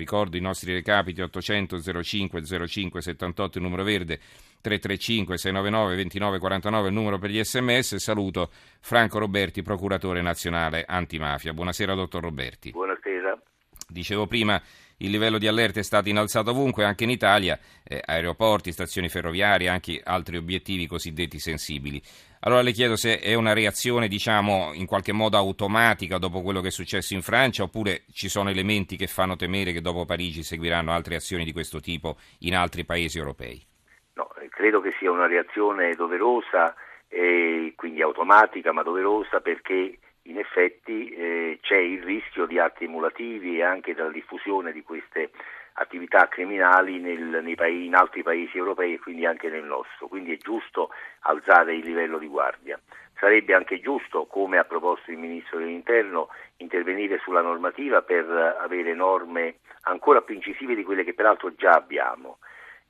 Ricordo i nostri recapiti 800 05 05 78 il numero verde 335 699 2949 il numero per gli sms. Saluto Franco Roberti, procuratore nazionale antimafia. Buonasera dottor Roberti. Buonasera. Dicevo prima il livello di allerta è stato innalzato ovunque, anche in Italia, eh, aeroporti, stazioni ferroviarie, anche altri obiettivi cosiddetti sensibili. Allora le chiedo se è una reazione, diciamo, in qualche modo automatica dopo quello che è successo in Francia, oppure ci sono elementi che fanno temere che dopo Parigi seguiranno altre azioni di questo tipo in altri paesi europei? No, credo che sia una reazione doverosa, e quindi automatica ma doverosa perché in effetti eh, c'è il rischio di atti emulativi e anche della diffusione di queste attività criminali nel, paesi, in altri paesi europei e quindi anche nel nostro. Quindi è giusto alzare il livello di guardia. Sarebbe anche giusto, come ha proposto il Ministro dell'Interno, intervenire sulla normativa per avere norme ancora più incisive di quelle che peraltro già abbiamo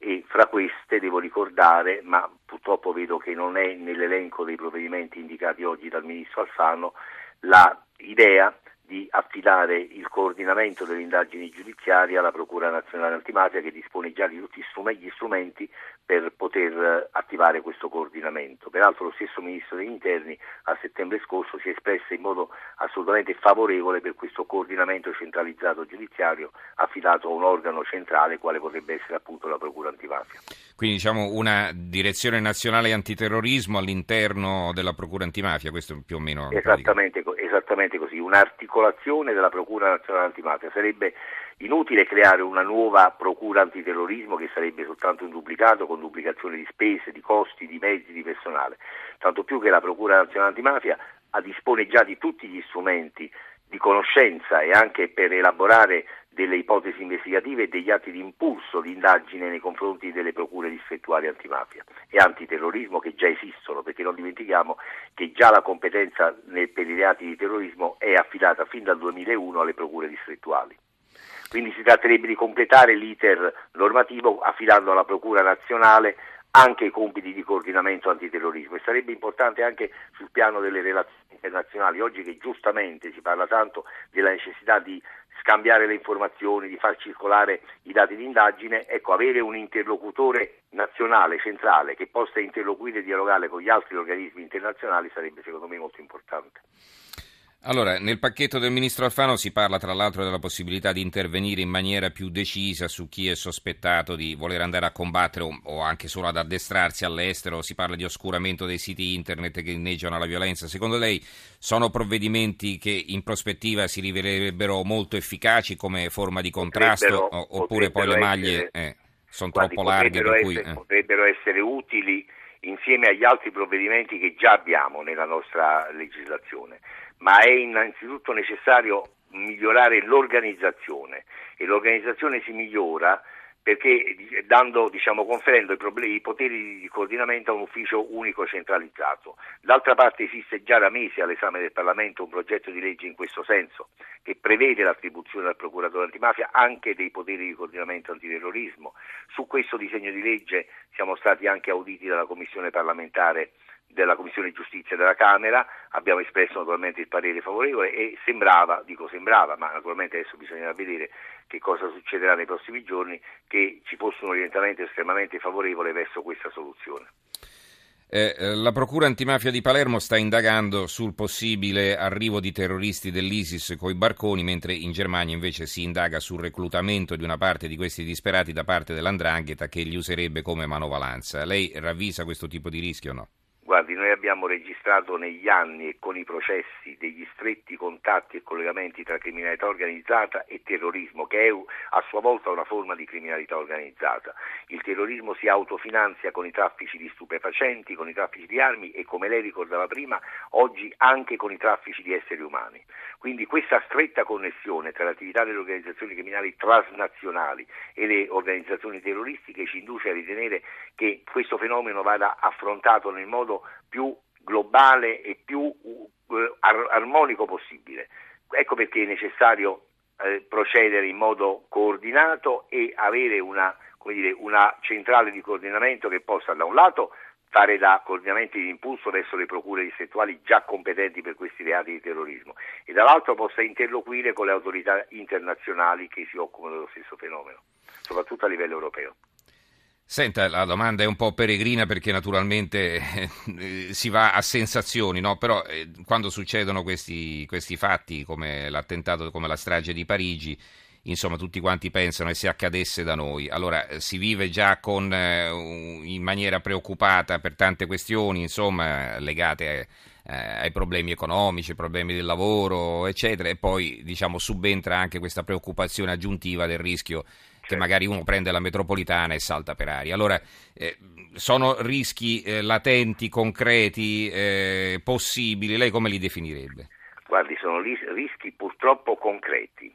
e fra queste devo ricordare, ma purtroppo vedo che non è nell'elenco dei provvedimenti indicati oggi dal Ministro Alfano, l'idea di affidare il coordinamento delle indagini giudiziarie alla Procura Nazionale Antimafia che dispone già di tutti gli strumenti per poter attivare questo coordinamento. Peraltro lo stesso Ministro degli Interni a settembre scorso si è espresso in modo assolutamente favorevole per questo coordinamento centralizzato giudiziario affidato a un organo centrale quale potrebbe essere appunto la Procura Antimafia. Quindi diciamo una direzione nazionale antiterrorismo all'interno della Procura Antimafia, questo più o meno... Esattamente, esattamente così, un'articolazione della Procura Nazionale Antimafia. Sarebbe inutile creare una nuova Procura Antiterrorismo che sarebbe soltanto un duplicato con duplicazione di spese, di costi, di mezzi, di personale. Tanto più che la Procura Nazionale Antimafia dispone già di tutti gli strumenti di conoscenza e anche per elaborare delle ipotesi investigative e degli atti di impulso di indagine nei confronti delle procure distrettuali antimafia e antiterrorismo che già esistono, perché non dimentichiamo che già la competenza per i reati di terrorismo è affidata fin dal 2001 alle procure distrettuali. Quindi si tratterebbe di completare l'iter normativo affidando alla Procura nazionale anche i compiti di coordinamento antiterrorismo e sarebbe importante anche sul piano delle relazioni internazionali, oggi che giustamente si parla tanto della necessità di scambiare le informazioni, di far circolare i dati di indagine, ecco, avere un interlocutore nazionale, centrale, che possa interloquire e dialogare con gli altri organismi internazionali sarebbe secondo me molto importante. Allora, nel pacchetto del ministro Alfano si parla tra l'altro della possibilità di intervenire in maniera più decisa su chi è sospettato di voler andare a combattere o, anche solo ad addestrarsi all'estero, si parla di oscuramento dei siti internet che inneggiano alla violenza. Secondo lei sono provvedimenti che in prospettiva si rivelerebbero molto efficaci come forma di contrasto potrebbero, oppure poi le maglie eh, sono troppo larghe? Per cui, essere, eh. Potrebbero essere utili insieme agli altri provvedimenti che già abbiamo nella nostra legislazione ma è innanzitutto necessario migliorare l'organizzazione e l'organizzazione si migliora perché dando, diciamo, conferendo i, problemi, i, poteri di coordinamento a un ufficio unico centralizzato. D'altra parte esiste già da mesi all'esame del Parlamento un progetto di legge in questo senso, che prevede l'attribuzione al procuratore antimafia anche dei poteri di coordinamento antiterrorismo. Su questo disegno di legge siamo stati anche auditi dalla Commissione parlamentare della Commissione Giustizia della Camera, abbiamo espresso naturalmente il parere favorevole e sembrava, dico sembrava, ma naturalmente adesso bisognerà vedere che cosa succederà nei prossimi giorni, che ci fosse un orientamento estremamente favorevole verso questa soluzione. Eh, eh la Procura antimafia di Palermo sta indagando sul possibile arrivo di terroristi dell'ISIS coi barconi, mentre in Germania invece si indaga sul reclutamento di una parte di questi disperati da parte dell'Andrangheta che li userebbe come manovalanza. Lei ravvisa questo tipo di rischio o no? Guardi, noi abbiamo registrato negli anni e con i processi degli stretti contatti e collegamenti tra criminalità organizzata e terrorismo, che è a sua volta una forma di criminalità organizzata. Il terrorismo si autofinanzia con i traffici di stupefacenti, con i traffici di armi e, come lei ricordava prima, oggi anche con i traffici di esseri umani. Quindi questa stretta connessione tra l'attività delle organizzazioni criminali transnazionali e le organizzazioni terroristiche ci induce a ritenere che questo fenomeno vada affrontato nel modo più globale e più uh, armonico possibile. Ecco perché è necessario eh, procedere in modo coordinato e avere una, dire, una centrale di coordinamento che possa da un lato fare da coordinamenti di impulso verso le procure distrettuali già competenti per questi reati di terrorismo e dall'altro possa interloquire con le autorità internazionali che si occupano dello stesso fenomeno, soprattutto a livello europeo. Senta, la domanda è un po' peregrina perché naturalmente eh, si va a sensazioni, no? però eh, quando succedono questi, questi, fatti come l'attentato, come la strage di Parigi, insomma tutti quanti pensano e se accadesse da noi. Allora eh, si vive già con, in maniera preoccupata per tante questioni, insomma, legate ai problemi economici, ai problemi del lavoro, eccetera, e poi diciamo subentra anche questa preoccupazione aggiuntiva del rischio che magari uno prende la metropolitana e salta per aria. Allora, eh, sono rischi eh, latenti, concreti, eh, possibili? Lei come li definirebbe? Guardi, sono rischi purtroppo concreti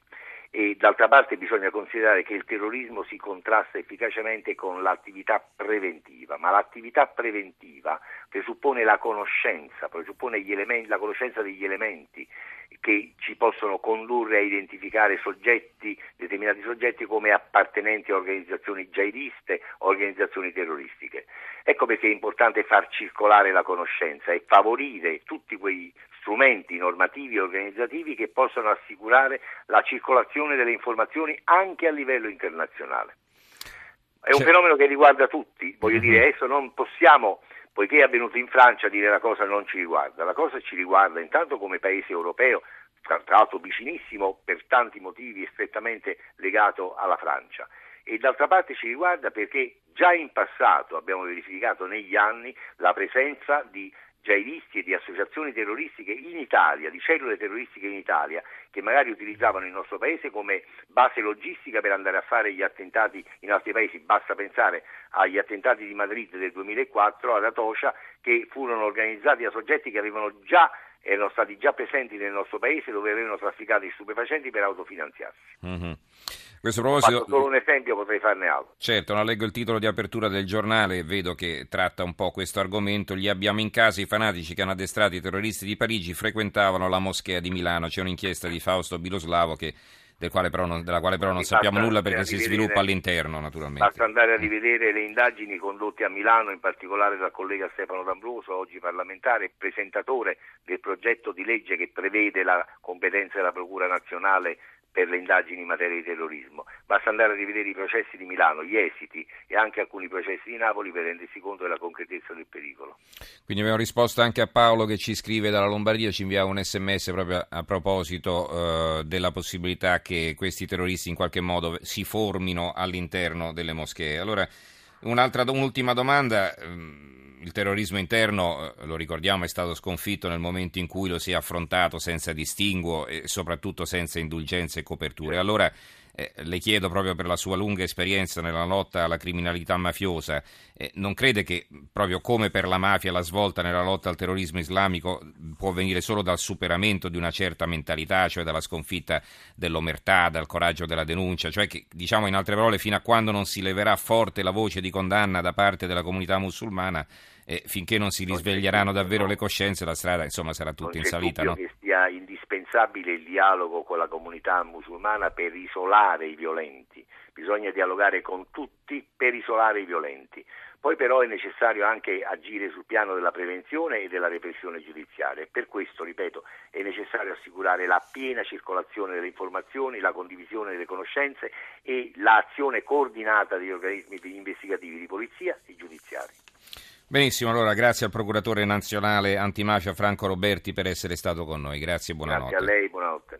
e d'altra parte bisogna considerare che il terrorismo si contrasta efficacemente con l'attività preventiva, ma l'attività preventiva presuppone la conoscenza, presuppone elementi, la conoscenza degli elementi che ci possono condurre a identificare soggetti, determinati soggetti come appartenenti a organizzazioni jihadiste, organizzazioni terroristiche. Ecco perché è importante far circolare la conoscenza e favorire tutti quei strumenti normativi e organizzativi che possano assicurare la circolazione delle informazioni anche a livello internazionale. È un fenomeno che riguarda tutti, voglio mm-hmm. dire, adesso non possiamo, poiché è avvenuto in Francia, dire la cosa non ci riguarda, la cosa ci riguarda intanto come paese europeo, tra l'altro vicinissimo per tanti motivi e strettamente legato alla Francia e d'altra parte ci riguarda perché già in passato abbiamo verificato negli anni la presenza di jihadisti e di associazioni terroristiche in Italia, di cellule terroristiche in Italia, che magari utilizzavano il nostro paese come base logistica per andare a fare gli attentati in altri paesi. Basta pensare agli attentati di Madrid del 2004 ad Atocha, che furono organizzati da soggetti che avevano già erano stati già presenti nel nostro paese dove avevano trafficato i stupefacenti per autofinanziarsi. Mm-hmm. Questo proposito... Ho solo un esempio, potrei farne altro. Certo, non leggo il titolo di apertura del giornale e vedo che tratta un po' questo argomento. Li abbiamo in casa i fanatici che hanno addestrato i terroristi di Parigi, frequentavano la moschea di Milano. C'è un'inchiesta di Fausto Biloslavo che del quale non, della quale però non sappiamo nulla perché si sviluppa all'interno naturalmente. Basta andare a rivedere le indagini condotte a Milano, in particolare dal collega Stefano D'Ambroso, oggi parlamentare e presentatore del progetto di legge che prevede la competenza della Procura Nazionale per le indagini in materia di terrorismo. Basta andare a rivedere i processi di Milano, gli esiti e anche alcuni processi di Napoli per rendersi conto della concretezza del pericolo. Quindi abbiamo risposto anche a Paolo che ci scrive dalla Lombardia, ci inviava un sms proprio a proposito eh, della possibilità che questi terroristi in qualche modo si formino all'interno delle moschee. Allora, un'ultima domanda. Ehm, il terrorismo interno, eh, lo ricordiamo, è stato sconfitto nel momento in cui lo si è affrontato senza distinguo e soprattutto senza indulgenze e coperture. Allora eh, le chiedo proprio per la sua lunga esperienza nella lotta alla criminalità mafiosa, eh, non crede che proprio come per la mafia la svolta nella lotta al terrorismo islamico può venire solo dal superamento di una certa mentalità, cioè dalla sconfitta dell'omertà, dal coraggio della denuncia, cioè che diciamo in altre parole fino a quando non si leverà forte la voce di condanna da parte della comunità musulmana e finché non si risveglieranno davvero le coscienze la strada insomma sarà tutta in salita. No? che sia indispensabile il dialogo con la comunità musulmana per isolare i violenti, bisogna dialogare con tutti per isolare i violenti. Poi però è necessario anche agire sul piano della prevenzione e della repressione giudiziaria e per questo, ripeto, è necessario assicurare la piena circolazione delle informazioni, la condivisione delle conoscenze e l'azione coordinata degli organismi investigativi di polizia e giudiziari. Benissimo, allora grazie al procuratore nazionale antimafia Franco Roberti per essere stato con noi. Grazie e buonanotte. Grazie a lei, buonanotte.